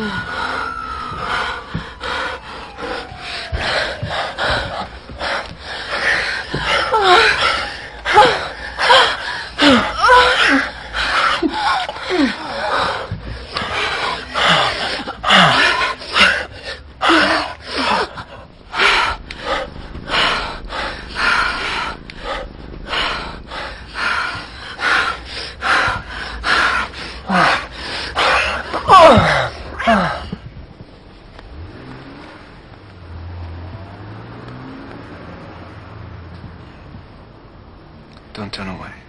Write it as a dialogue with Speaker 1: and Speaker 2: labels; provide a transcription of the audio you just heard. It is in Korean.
Speaker 1: Oh! Don't turn away.